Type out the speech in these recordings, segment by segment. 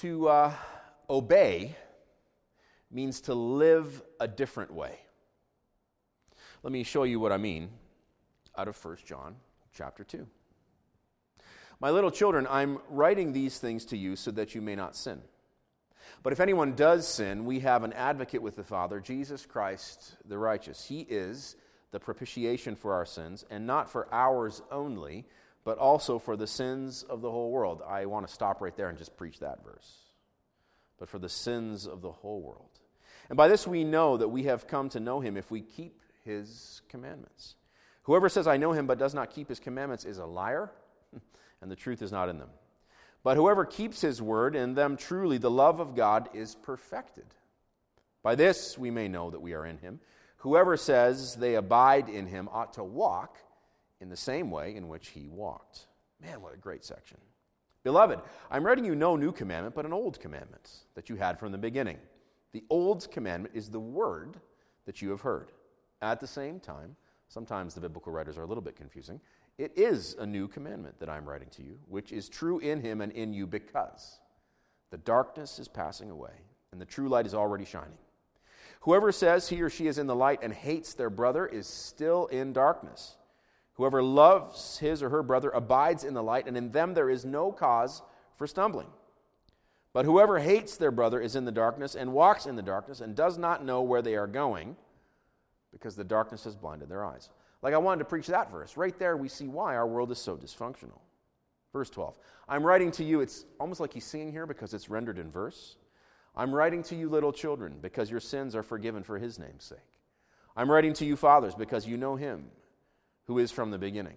To uh, obey means to live a different way. Let me show you what I mean out of 1 John chapter 2. My little children, I'm writing these things to you so that you may not sin. But if anyone does sin, we have an advocate with the Father, Jesus Christ the righteous. He is the propitiation for our sins, and not for ours only, but also for the sins of the whole world. I want to stop right there and just preach that verse. But for the sins of the whole world. And by this we know that we have come to know him if we keep his commandments. Whoever says, I know him, but does not keep his commandments is a liar, and the truth is not in them. But whoever keeps his word, in them truly the love of God is perfected. By this we may know that we are in him. Whoever says they abide in him ought to walk in the same way in which he walked. Man, what a great section. Beloved, I'm writing you no new commandment, but an old commandment that you had from the beginning. The old commandment is the word that you have heard. At the same time, sometimes the biblical writers are a little bit confusing. It is a new commandment that I'm writing to you, which is true in him and in you because the darkness is passing away and the true light is already shining. Whoever says he or she is in the light and hates their brother is still in darkness. Whoever loves his or her brother abides in the light, and in them there is no cause for stumbling. But whoever hates their brother is in the darkness and walks in the darkness and does not know where they are going because the darkness has blinded their eyes. Like I wanted to preach that verse. Right there, we see why our world is so dysfunctional. Verse 12. I'm writing to you, it's almost like he's singing here because it's rendered in verse. I'm writing to you, little children, because your sins are forgiven for his name's sake. I'm writing to you, fathers, because you know him who is from the beginning.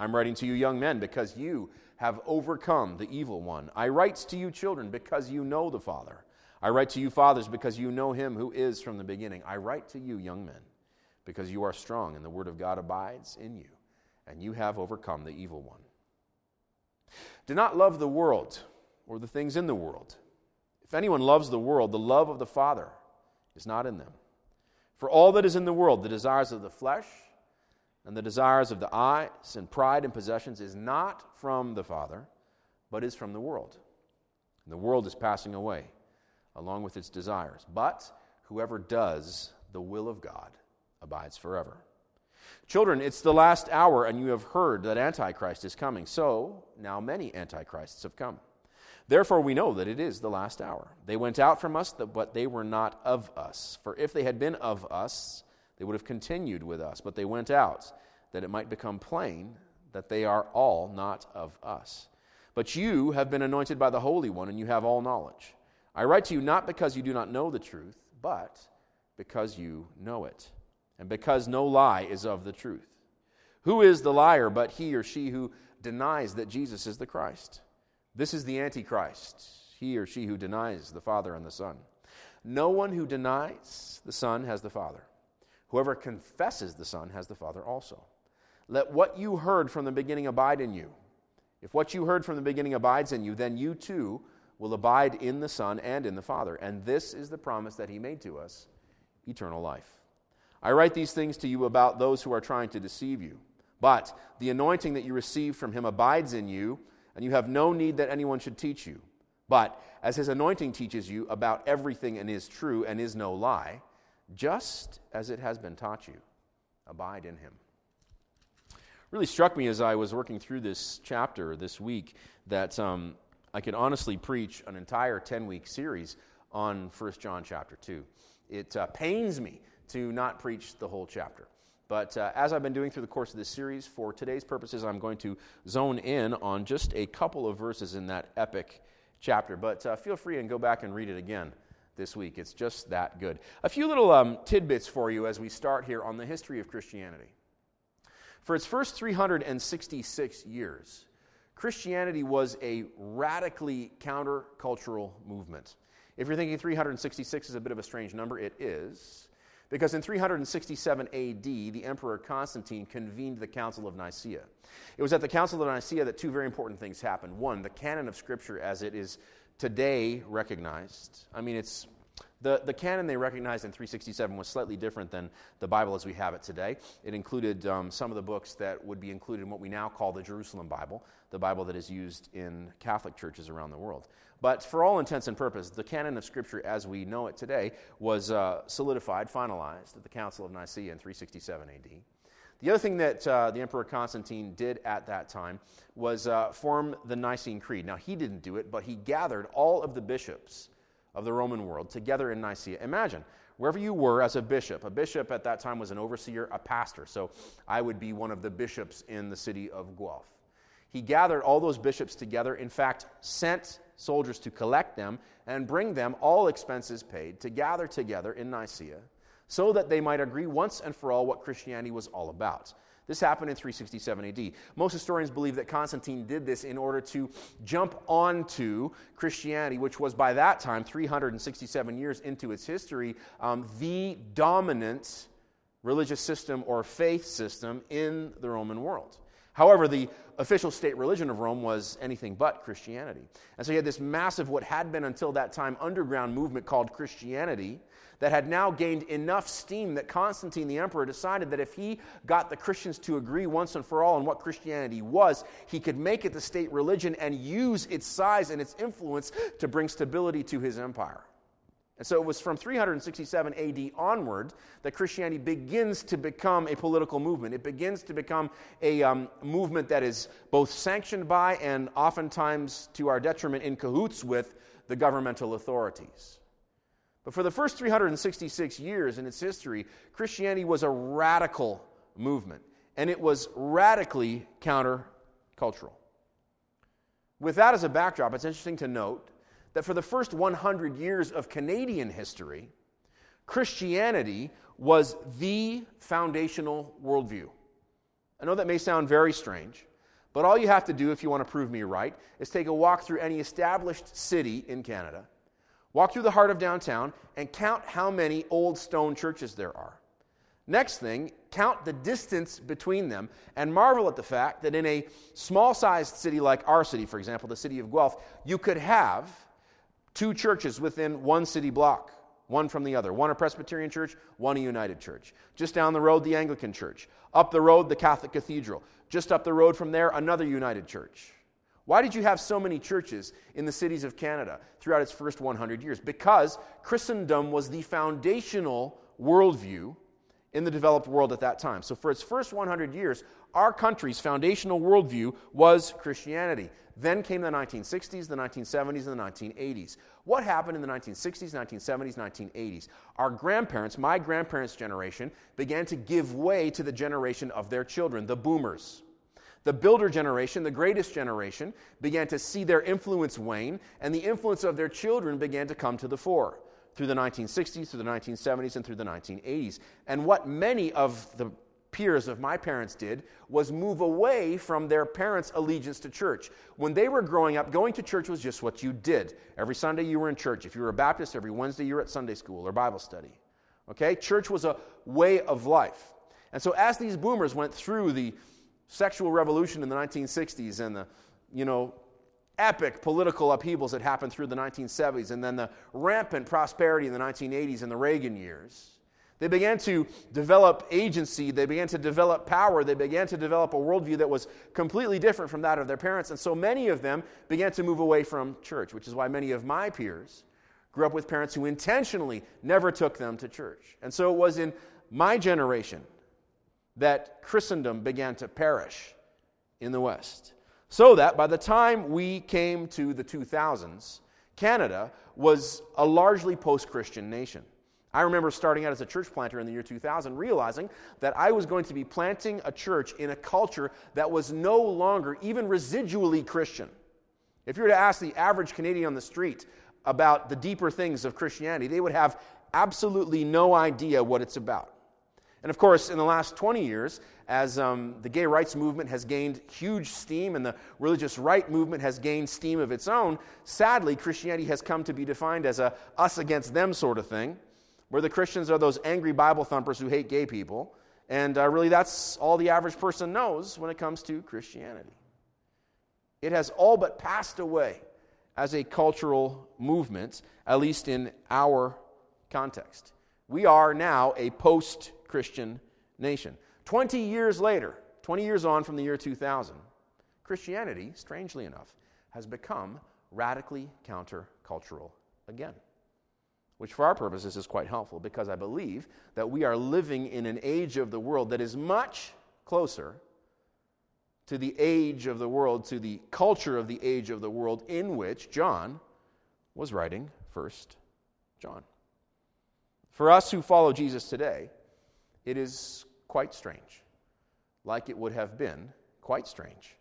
I'm writing to you, young men, because you have overcome the evil one. I write to you, children, because you know the Father. I write to you, fathers, because you know him who is from the beginning. I write to you, young men, because you are strong, and the word of God abides in you, and you have overcome the evil one. Do not love the world or the things in the world. If anyone loves the world, the love of the Father is not in them. For all that is in the world, the desires of the flesh, and the desires of the eyes and pride and possessions is not from the Father, but is from the world. And the world is passing away along with its desires. But whoever does the will of God abides forever. Children, it's the last hour, and you have heard that Antichrist is coming. So now many Antichrists have come. Therefore, we know that it is the last hour. They went out from us, but they were not of us. For if they had been of us, they would have continued with us, but they went out, that it might become plain that they are all not of us. But you have been anointed by the Holy One, and you have all knowledge. I write to you not because you do not know the truth, but because you know it, and because no lie is of the truth. Who is the liar but he or she who denies that Jesus is the Christ? This is the Antichrist, he or she who denies the Father and the Son. No one who denies the Son has the Father. Whoever confesses the Son has the Father also. Let what you heard from the beginning abide in you. If what you heard from the beginning abides in you, then you too will abide in the Son and in the Father. And this is the promise that He made to us eternal life. I write these things to you about those who are trying to deceive you. But the anointing that you receive from Him abides in you, and you have no need that anyone should teach you. But as His anointing teaches you about everything and is true and is no lie, just as it has been taught you. Abide in him. Really struck me as I was working through this chapter this week that um, I could honestly preach an entire 10 week series on 1 John chapter 2. It uh, pains me to not preach the whole chapter. But uh, as I've been doing through the course of this series, for today's purposes, I'm going to zone in on just a couple of verses in that epic chapter. But uh, feel free and go back and read it again this week. It's just that good. A few little um, tidbits for you as we start here on the history of Christianity. For its first 366 years, Christianity was a radically countercultural movement. If you're thinking 366 is a bit of a strange number, it is. Because in 367 AD, the Emperor Constantine convened the Council of Nicaea. It was at the Council of Nicaea that two very important things happened. One, the canon of Scripture as it is today recognized. I mean, it's The, the canon they recognized in 367 was slightly different than the Bible as we have it today. It included um, some of the books that would be included in what we now call the Jerusalem Bible, the Bible that is used in Catholic churches around the world. But for all intents and purposes, the canon of Scripture as we know it today was uh, solidified, finalized at the Council of Nicaea in 367 AD. The other thing that uh, the Emperor Constantine did at that time was uh, form the Nicene Creed. Now, he didn't do it, but he gathered all of the bishops of the Roman world together in Nicaea. Imagine, wherever you were as a bishop, a bishop at that time was an overseer, a pastor. So I would be one of the bishops in the city of Guelph. He gathered all those bishops together, in fact, sent soldiers to collect them and bring them, all expenses paid, to gather together in Nicaea so that they might agree once and for all what Christianity was all about. This happened in 367 AD. Most historians believe that Constantine did this in order to jump onto Christianity, which was by that time, 367 years into its history, um, the dominant religious system or faith system in the Roman world. However, the official state religion of Rome was anything but Christianity. And so you had this massive, what had been until that time, underground movement called Christianity that had now gained enough steam that Constantine the emperor decided that if he got the Christians to agree once and for all on what Christianity was, he could make it the state religion and use its size and its influence to bring stability to his empire. And so it was from 367 AD onward that Christianity begins to become a political movement. It begins to become a um, movement that is both sanctioned by and oftentimes to our detriment in cahoots with the governmental authorities. But for the first 366 years in its history, Christianity was a radical movement, and it was radically countercultural. With that as a backdrop, it's interesting to note that for the first 100 years of Canadian history, Christianity was the foundational worldview. I know that may sound very strange, but all you have to do if you want to prove me right is take a walk through any established city in Canada, walk through the heart of downtown, and count how many old stone churches there are. Next thing, count the distance between them and marvel at the fact that in a small sized city like our city, for example, the city of Guelph, you could have two churches within one city block, one from the other. One a Presbyterian church, one a United church. Just down the road, the Anglican church. Up the road, the Catholic cathedral. Just up the road from there, another United church. Why did you have so many churches in the cities of Canada throughout its first 100 years? Because Christendom was the foundational worldview in the developed world at that time. So, for its first 100 years, our country's foundational worldview was Christianity. Then came the 1960s, the 1970s, and the 1980s. What happened in the 1960s, 1970s, 1980s? Our grandparents, my grandparents' generation, began to give way to the generation of their children, the boomers. The builder generation, the greatest generation, began to see their influence wane, and the influence of their children began to come to the fore through the 1960s, through the 1970s, and through the 1980s. And what many of the peers of my parents did was move away from their parents' allegiance to church. When they were growing up, going to church was just what you did. Every Sunday you were in church. If you were a Baptist, every Wednesday you were at Sunday school or Bible study. Okay? Church was a way of life. And so as these boomers went through the sexual revolution in the 1960s and the, you know, epic political upheavals that happened through the 1970s and then the rampant prosperity in the 1980s and the Reagan years, they began to develop agency, they began to develop power, they began to develop a worldview that was completely different from that of their parents. And so many of them began to move away from church, which is why many of my peers grew up with parents who intentionally never took them to church. And so it was in my generation that Christendom began to perish in the West. So that by the time we came to the 2000s, Canada was a largely post Christian nation. I remember starting out as a church planter in the year 2000, realizing that I was going to be planting a church in a culture that was no longer even residually Christian. If you were to ask the average Canadian on the street about the deeper things of Christianity, they would have absolutely no idea what it's about. And of course, in the last 20 years, as um, the gay rights movement has gained huge steam and the religious right movement has gained steam of its own, sadly, Christianity has come to be defined as a us against them sort of thing where the Christians are those angry Bible thumpers who hate gay people. And uh, really, that's all the average person knows when it comes to Christianity. It has all but passed away as a cultural movement, at least in our context. We are now a post Christian nation. 20 years later, 20 years on from the year 2000, Christianity, strangely enough, has become radically countercultural again. Which, for our purposes, is quite helpful because I believe that we are living in an age of the world that is much closer to the age of the world, to the culture of the age of the world in which John was writing First John. For us who follow Jesus today, it is quite strange, like it would have been quite strange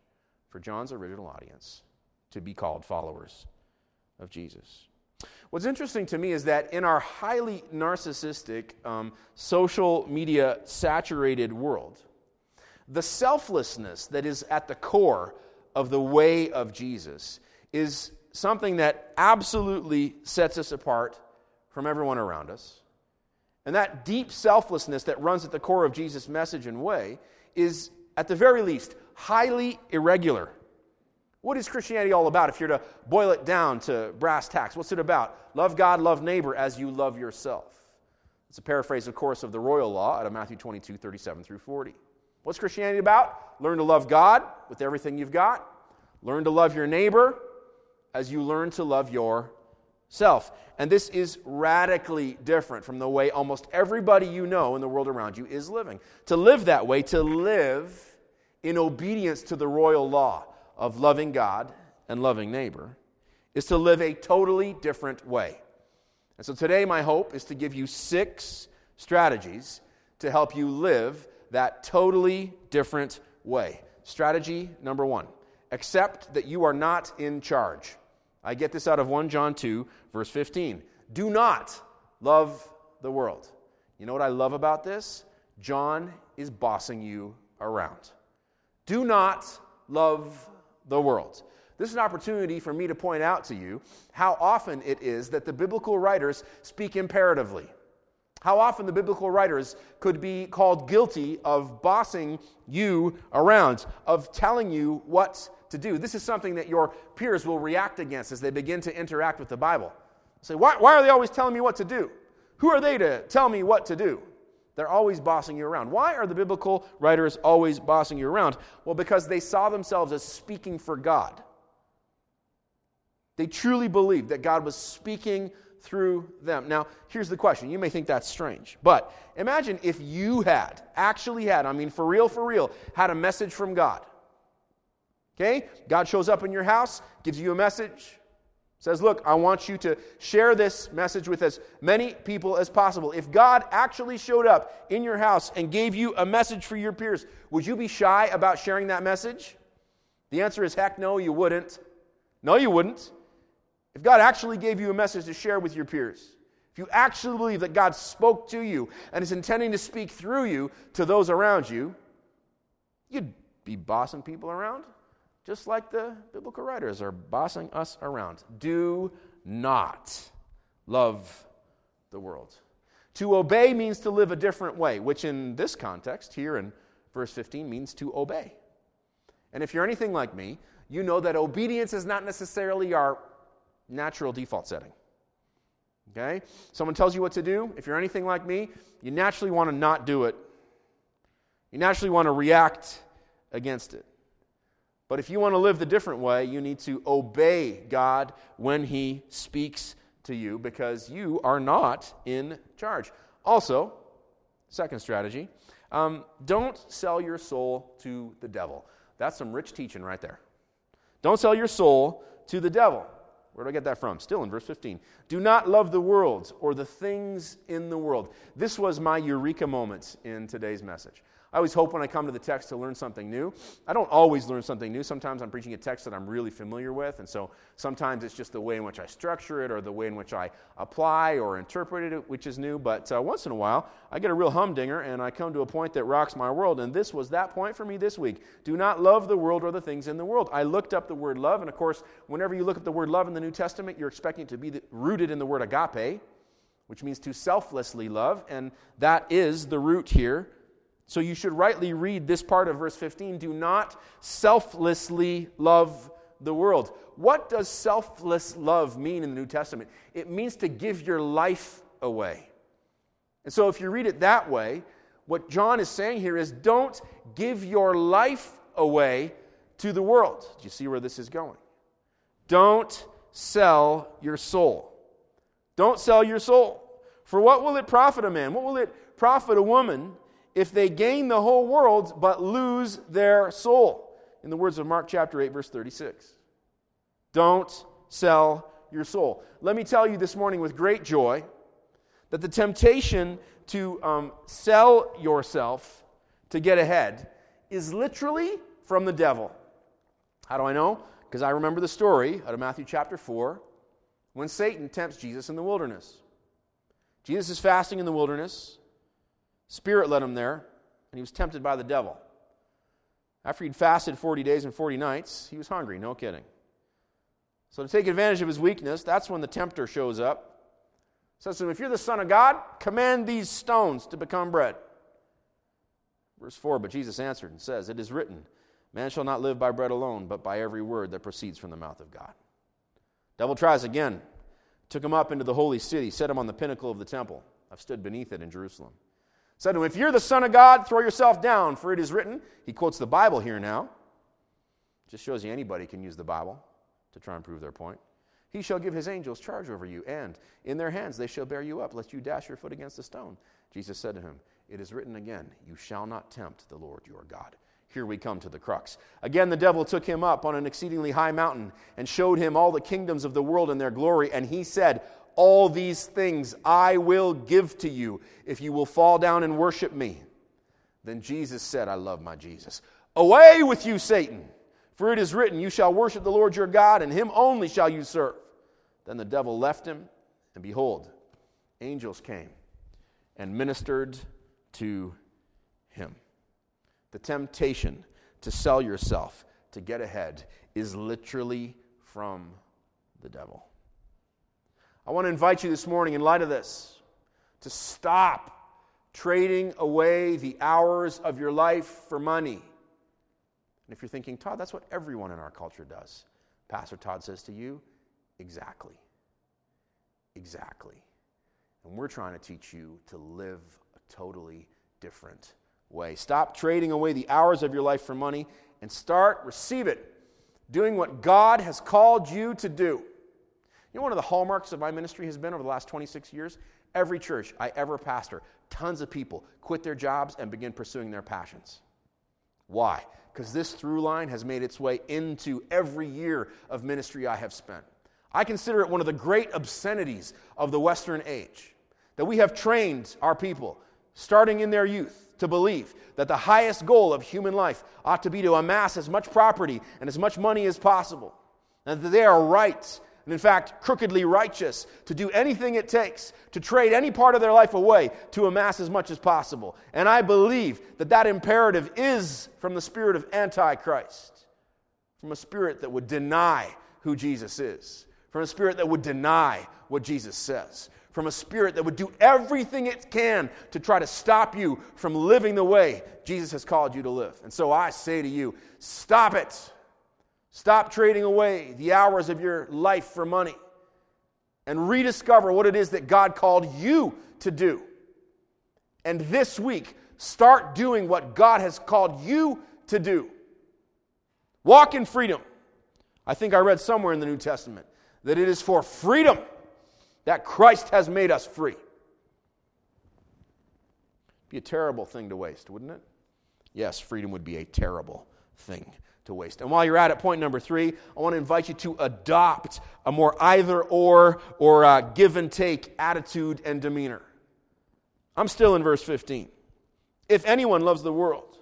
for John's original audience to be called followers of Jesus. What's interesting to me is that in our highly narcissistic, um, social media saturated world, the selflessness that is at the core of the way of Jesus is something that absolutely sets us apart from everyone around us. And that deep selflessness that runs at the core of Jesus' message and way is, at the very least, highly irregular. What is Christianity all about if you're to boil it down to brass tacks? What's it about? Love God, love neighbor as you love yourself. It's a paraphrase, of course, of the royal law out of Matthew 22, 37 through 40. What's Christianity about? Learn to love God with everything you've got. Learn to love your neighbor as you learn to love your self. And this is radically different from the way almost everybody you know in the world around you is living. To live that way, to live in obedience to the royal law of loving God and loving neighbor, is to live a totally different way. And so today, my hope is to give you six strategies to help you live that totally different way. Strategy number one accept that you are not in charge. I get this out of 1 John 2, verse 15. Do not love the world. You know what I love about this? John is bossing you around. Do not love the world. This is an opportunity for me to point out to you how often it is that the biblical writers speak imperatively. How often the biblical writers could be called guilty of bossing you around, of telling you what to do. This is something that your peers will react against as they begin to interact with the Bible. Say, why, why are they always telling me what to do? Who are they to tell me what to do? They're always bossing you around. Why are the biblical writers always bossing you around? Well, because they saw themselves as speaking for God. They truly believed that God was speaking through them. Now, here's the question. You may think that's strange, but imagine if you had, actually had, I mean, for real, for real, had a message from God. Okay? God shows up in your house, gives you a message, says, Look, I want you to share this message with as many people as possible. If God actually showed up in your house and gave you a message for your peers, would you be shy about sharing that message? The answer is heck no, you wouldn't. No, you wouldn't. If God actually gave you a message to share with your peers, if you actually believe that God spoke to you and is intending to speak through you to those around you, you'd be bossing people around just like the biblical writers are bossing us around. Do not love the world. To obey means to live a different way, which in this context, here in verse 15, means to obey. And if you're anything like me, you know that obedience is not necessarily our natural default setting. Okay? Someone tells you what to do. If you're anything like me, you naturally want to not do it. You naturally want to react against it. But if you want to live the different way, you need to obey God when He speaks to you because you are not in charge. Also, second strategy, um, don't sell your soul to the devil. That's some rich teaching right there. Don't sell your soul to the devil. Where do I get that from? Still in verse 15. Do not love the world or the things in the world. This was my eureka moment in today's message. I always hope when I come to the text to learn something new. I don't always learn something new. Sometimes I'm preaching a text that I'm really familiar with, and so sometimes it's just the way in which I structure it or the way in which I apply or interpret it, which is new. But uh, once in a while, I get a real humdinger and I come to a point that rocks my world, and this was that point for me this week. Do not love the world or the things in the world. I looked up the word love, and of course, whenever you look at the word love in the New Testament, you're expecting it to be rooted in the word agape, which means to selflessly love, and that is the root here so you should rightly read this part of verse 15 do not selflessly love the world. What does selfless love mean in the New Testament? It means to give your life away. And so, if you read it that way, what John is saying here is don't give your life away to the world. Do you see where this is going? Don't sell your soul. Don't sell your soul. For what will it profit a man? What will it profit a woman if they gain the whole world but lose their soul? In the words of Mark chapter 8, verse 36. Don't sell your soul. Let me tell you this morning with great joy that the temptation to um, sell yourself to get ahead is literally from the devil. How do I know? Because I remember the story out of Matthew chapter 4 when Satan tempts Jesus in the wilderness. Jesus is fasting in the wilderness. Spirit led him there, and he was tempted by the devil. After he'd fasted 40 days and 40 nights, he was hungry, no kidding. So, to take advantage of his weakness, that's when the tempter shows up. Says to him, If you're the Son of God, command these stones to become bread. Verse 4 But Jesus answered and says, It is written, Man shall not live by bread alone, but by every word that proceeds from the mouth of God. Devil tries again. Took him up into the holy city, set him on the pinnacle of the temple. I've stood beneath it in Jerusalem. Said to him, If you're the Son of God, throw yourself down, for it is written. He quotes the Bible here now. Just shows you anybody can use the Bible to try and prove their point. He shall give his angels charge over you, and in their hands they shall bear you up, lest you dash your foot against a stone. Jesus said to him, It is written again, You shall not tempt the Lord your God. Here we come to the crux. Again, the devil took him up on an exceedingly high mountain and showed him all the kingdoms of the world and their glory. And he said, All these things I will give to you if you will fall down and worship me. Then Jesus said, I love my Jesus. Away with you, Satan. For it is written, You shall worship the Lord your God, and him only shall you serve. Then the devil left him, and behold, angels came and ministered to him. The temptation to sell yourself to get ahead is literally from the devil. I want to invite you this morning, in light of this, to stop trading away the hours of your life for money. And if you're thinking, Todd, that's what everyone in our culture does, Pastor Todd says to you, exactly. Exactly. And we're trying to teach you to live a totally different way. Stop trading away the hours of your life for money and start, receive it, doing what God has called you to do. You know, one of the hallmarks of my ministry has been over the last 26 years? Every church I ever pastor, tons of people quit their jobs and begin pursuing their passions. Why? because this through line has made its way into every year of ministry I have spent. I consider it one of the great obscenities of the Western age that we have trained our people, starting in their youth, to believe that the highest goal of human life ought to be to amass as much property and as much money as possible, and that they are right and in fact, crookedly righteous, to do anything it takes to trade any part of their life away to amass as much as possible. And I believe that that imperative is from the spirit of Antichrist, from a spirit that would deny who Jesus is, from a spirit that would deny what Jesus says, from a spirit that would do everything it can to try to stop you from living the way Jesus has called you to live. And so I say to you, stop it. Stop trading away the hours of your life for money and rediscover what it is that God called you to do. And this week, start doing what God has called you to do. Walk in freedom. I think I read somewhere in the New Testament that it is for freedom that Christ has made us free. Be a terrible thing to waste, wouldn't it? Yes, freedom would be a terrible thing to waste. And while you're at it, point number three, I want to invite you to adopt a more either or or uh, give and take attitude and demeanor. I'm still in verse 15. If anyone loves the world,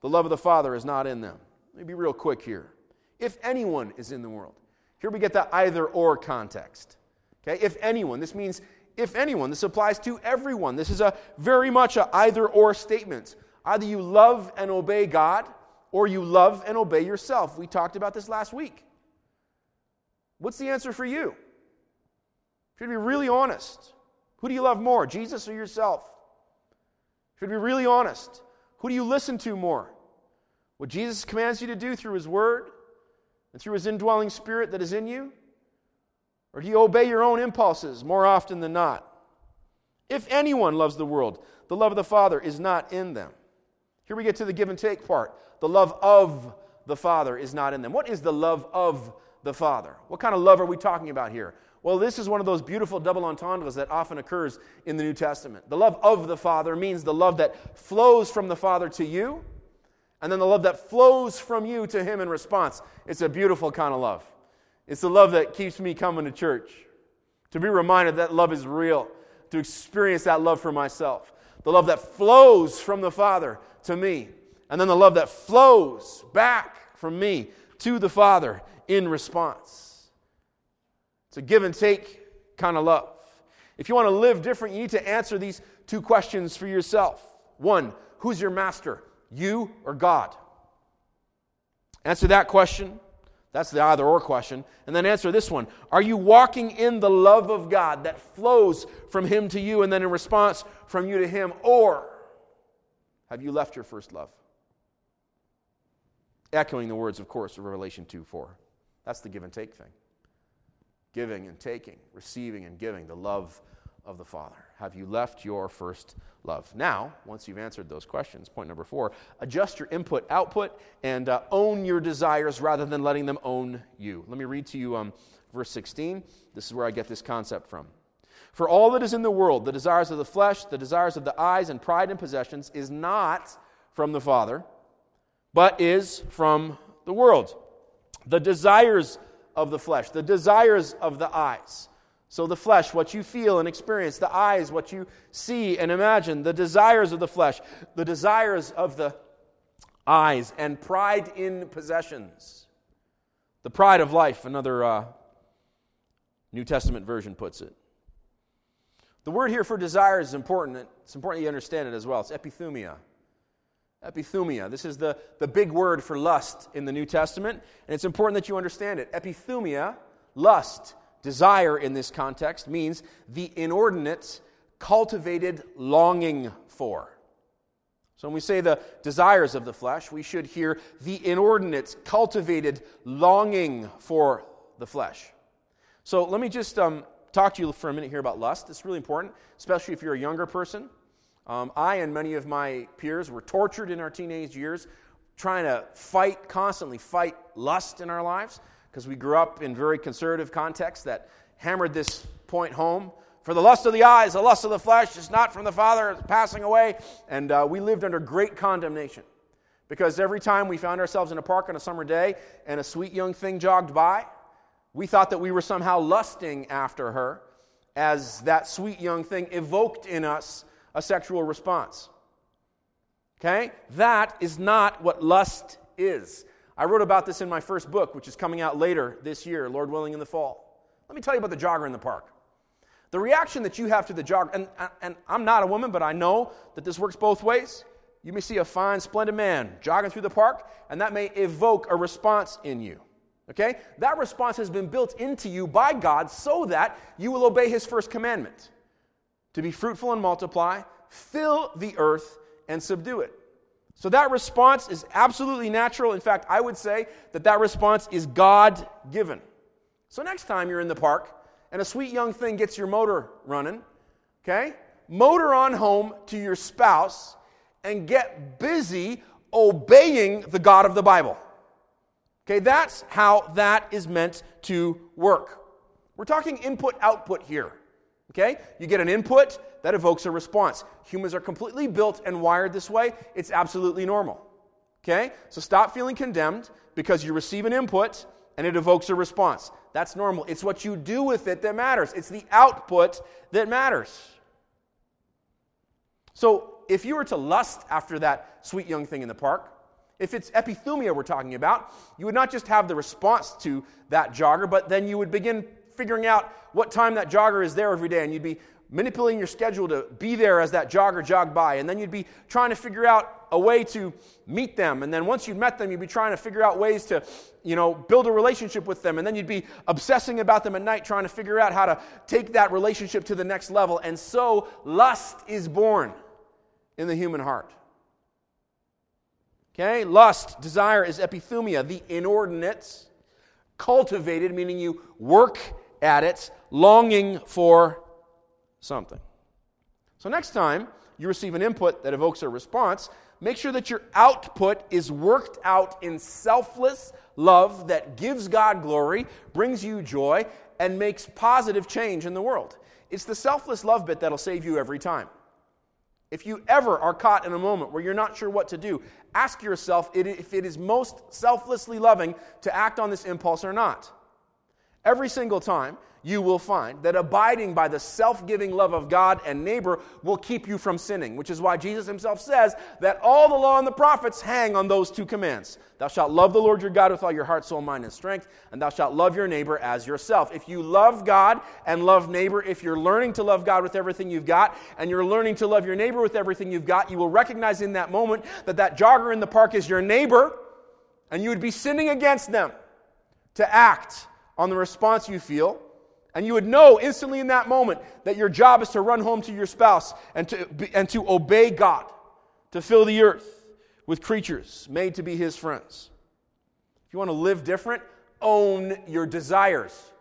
the love of the Father is not in them. Let me be real quick here. If anyone is in the world, here we get the either or context. Okay, if anyone, this means if anyone, this applies to everyone. This is a very much a either or statement. Either you love and obey God, or you love and obey yourself. We talked about this last week. What's the answer for you? Should be really honest. Who do you love more, Jesus or yourself? Should be really honest. Who do you listen to more? What Jesus commands you to do through His Word and through His indwelling Spirit that is in you? Or do you obey your own impulses more often than not? If anyone loves the world, the love of the Father is not in them. Here we get to the give and take part. The love of the Father is not in them. What is the love of the Father? What kind of love are we talking about here? Well, this is one of those beautiful double entendres that often occurs in the New Testament. The love of the Father means the love that flows from the Father to you, and then the love that flows from you to Him in response. It's a beautiful kind of love. It's the love that keeps me coming to church, to be reminded that love is real, to experience that love for myself. The love that flows from the Father to me, and then the love that flows back from me to the Father in response. It's a give and take kind of love. If you want to live different, you need to answer these two questions for yourself. One, who's your master, you or God? Answer that question. That's the either or question. And then answer this one Are you walking in the love of God that flows from Him to you and then in response from you to Him? Or have you left your first love? Echoing the words, of course, of Revelation 2 4. That's the give and take thing. Giving and taking, receiving and giving, the love of the Father. Have you left your first love? Now, once you've answered those questions, point number four, adjust your input output and uh, own your desires rather than letting them own you. Let me read to you um, verse 16. This is where I get this concept from. For all that is in the world, the desires of the flesh, the desires of the eyes, and pride in possessions, is not from the Father, but is from the world. The desires of the flesh, the desires of the eyes. So, the flesh, what you feel and experience, the eyes, what you see and imagine, the desires of the flesh, the desires of the eyes, and pride in possessions. The pride of life, another uh, New Testament version puts it. The word here for desire is important. It's important you understand it as well. It's epithumia. Epithumia. This is the, the big word for lust in the New Testament, and it's important that you understand it. Epithumia, lust, desire in this context, means the inordinate, cultivated longing for. So when we say the desires of the flesh, we should hear the inordinate, cultivated longing for the flesh. So let me just um, talk to you for a minute here about lust. It's really important, especially if you're a younger person. Um, I and many of my peers were tortured in our teenage years trying to fight, constantly fight lust in our lives because we grew up in very conservative contexts that hammered this point home. For the lust of the eyes, the lust of the flesh is not from the Father, it's passing away. And uh, we lived under great condemnation because every time we found ourselves in a park on a summer day and a sweet young thing jogged by, we thought that we were somehow lusting after her as that sweet young thing evoked in us a sexual response. Okay? That is not what lust is. I wrote about this in my first book, which is coming out later this year, Lord willing, in the fall. Let me tell you about the jogger in the park. The reaction that you have to the jogger, and, and I'm not a woman, but I know that this works both ways. You may see a fine, splendid man jogging through the park, and that may evoke a response in you. Okay? That response has been built into you by God so that you will obey his first commandment to be fruitful and multiply, fill the earth, and subdue it. So that response is absolutely natural. In fact, I would say that that response is God given. So next time you're in the park and a sweet young thing gets your motor running, okay? Motor on home to your spouse and get busy obeying the God of the Bible. Okay, that's how that is meant to work. We're talking input output here. Okay? You get an input that evokes a response. Humans are completely built and wired this way. It's absolutely normal. Okay? So stop feeling condemned because you receive an input and it evokes a response. That's normal. It's what you do with it that matters, it's the output that matters. So if you were to lust after that sweet young thing in the park, if it's epithumia we're talking about, you would not just have the response to that jogger, but then you would begin figuring out what time that jogger is there every day, and you'd be manipulating your schedule to be there as that jogger jogged by. And then you'd be trying to figure out a way to meet them. And then once you'd met them, you'd be trying to figure out ways to, you know, build a relationship with them. And then you'd be obsessing about them at night, trying to figure out how to take that relationship to the next level. And so lust is born in the human heart. Okay? Lust, desire is epithumia, the inordinate, cultivated, meaning you work at it, longing for something. So, next time you receive an input that evokes a response, make sure that your output is worked out in selfless love that gives God glory, brings you joy, and makes positive change in the world. It's the selfless love bit that'll save you every time. If you ever are caught in a moment where you're not sure what to do, ask yourself if it is most selflessly loving to act on this impulse or not. Every single time, you will find that abiding by the self giving love of God and neighbor will keep you from sinning, which is why Jesus himself says that all the law and the prophets hang on those two commands. Thou shalt love the Lord your God with all your heart, soul, mind, and strength, and thou shalt love your neighbor as yourself. If you love God and love neighbor, if you're learning to love God with everything you've got, and you're learning to love your neighbor with everything you've got, you will recognize in that moment that that jogger in the park is your neighbor, and you would be sinning against them to act on the response you feel and you would know instantly in that moment that your job is to run home to your spouse and to, and to obey God, to fill the earth with creatures made to be his friends. If you want to live different, own your desires.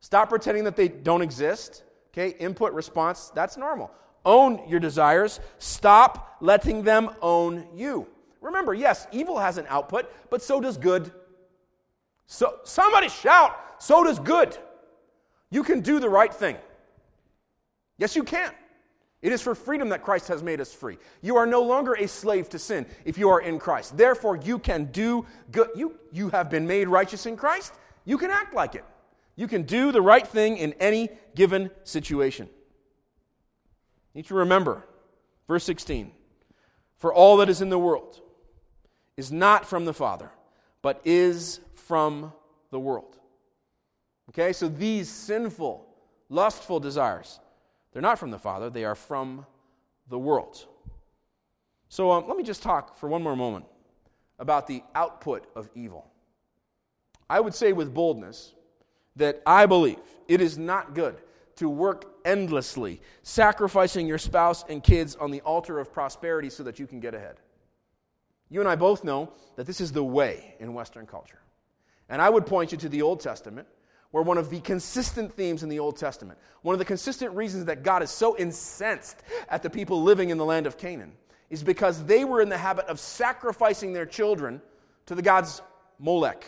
Stop pretending that they don't exist. Okay, input response, that's normal. Own your desires. Stop letting them own you. Remember, yes, evil has an output, but so does good. So somebody shout, so does good. You can do the right thing. Yes, you can. It is for freedom that Christ has made us free. You are no longer a slave to sin if you are in Christ. Therefore, you can do good. You, you have been made righteous in Christ. You can act like it. You can do the right thing in any given situation. You need to remember, verse 16 For all that is in the world is not from the Father, but is from the world. Okay, so these sinful, lustful desires, they're not from the Father, they are from the world. So um, let me just talk for one more moment about the output of evil. I would say with boldness that I believe it is not good to work endlessly, sacrificing your spouse and kids on the altar of prosperity so that you can get ahead. You and I both know that this is the way in Western culture. And I would point you to the Old Testament were one of the consistent themes in the Old Testament. One of the consistent reasons that God is so incensed at the people living in the land of Canaan is because they were in the habit of sacrificing their children to the gods Molech.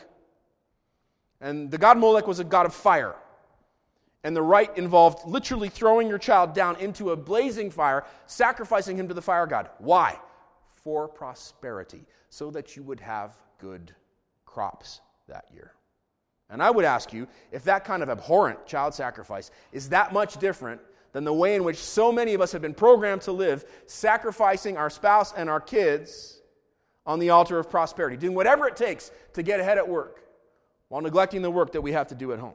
And the god Molech was a god of fire. And the rite involved literally throwing your child down into a blazing fire, sacrificing him to the fire god. Why? For prosperity, so that you would have good crops that year. And I would ask you if that kind of abhorrent child sacrifice is that much different than the way in which so many of us have been programmed to live, sacrificing our spouse and our kids on the altar of prosperity, doing whatever it takes to get ahead at work while neglecting the work that we have to do at home.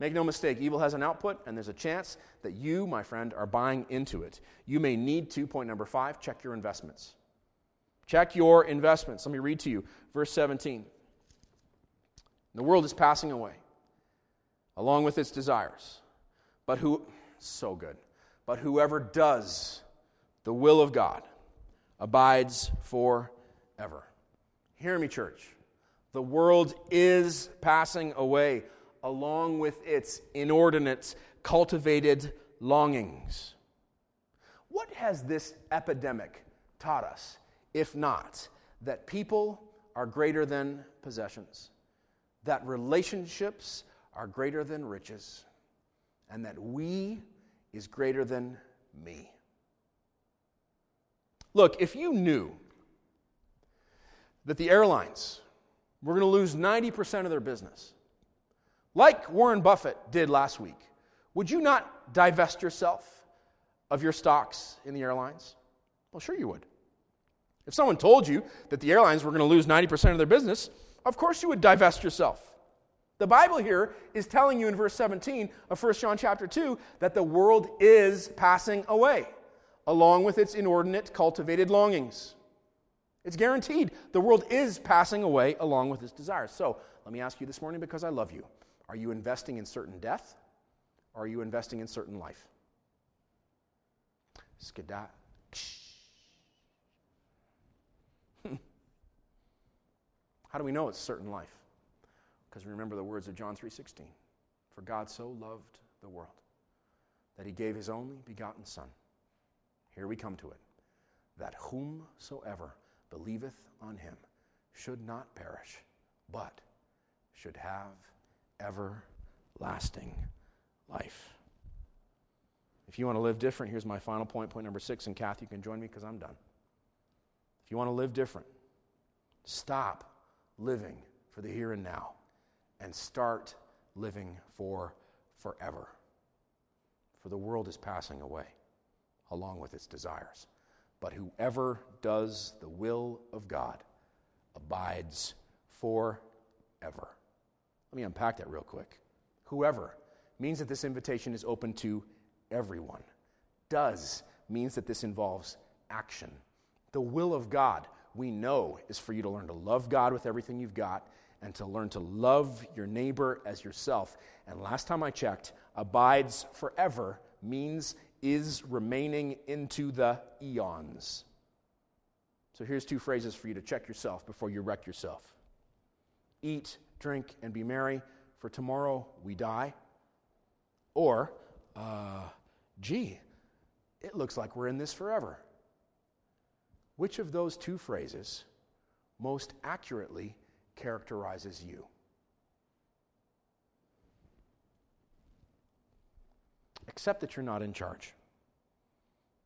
Make no mistake, evil has an output, and there's a chance that you, my friend, are buying into it. You may need to, point number five, check your investments. Check your investments. Let me read to you verse 17. The world is passing away, along with its desires. But who, so good. But whoever does the will of God abides forever. Hear me, church. The world is passing away along with its inordinate, cultivated longings. What has this epidemic taught us, if not that people are greater than possessions? That relationships are greater than riches, and that we is greater than me. Look, if you knew that the airlines were going to lose 90% of their business, like Warren Buffett did last week, would you not divest yourself of your stocks in the airlines? Well, sure you would. If someone told you that the airlines were going to lose 90% of their business, of course you would divest yourself. The Bible here is telling you in verse 17 of 1 John chapter 2 that the world is passing away, along with its inordinate, cultivated longings. It's guaranteed. The world is passing away along with its desires. So let me ask you this morning because I love you are you investing in certain death or are you investing in certain life? Skedat. How do we know it's certain life? Because remember the words of John 3:16. For God so loved the world that he gave his only begotten Son. Here we come to it. That whomsoever believeth on him should not perish, but should have everlasting life. If you want to live different, here's my final point, point number six. And Kathy, you can join me because I'm done. If you want to live different, stop living for the here and now and start living for forever. For the world is passing away along with its desires. But whoever does the will of God abides forever. Let me unpack that real quick. Whoever means that this invitation is open to everyone. Does means that this involves action. The will of God, we know, is for you to learn to love God with everything you've got and to learn to love your neighbor as yourself. And last time I checked, abides forever means is remaining into the eons. So here's two phrases for you to check yourself before you wreck yourself Eat, drink, and be merry, for tomorrow we die. Or, uh, gee, it looks like we're in this forever. Which of those two phrases most accurately characterizes you? Accept that you're not in charge.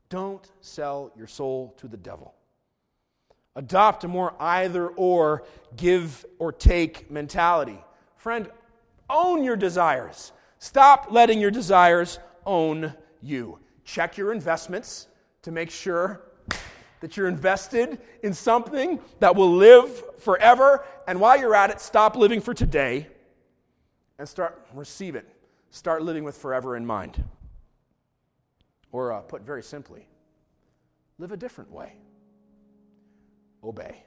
Don't sell your soul to the devil. Adopt a more either or, give or take mentality. Friend, own your desires. Stop letting your desires own you. Check your investments to make sure that you're invested in something that will live forever. And while you're at it, stop living for today and start receive it. Start living with forever in mind. Or uh, put very simply, live a different way. Obey.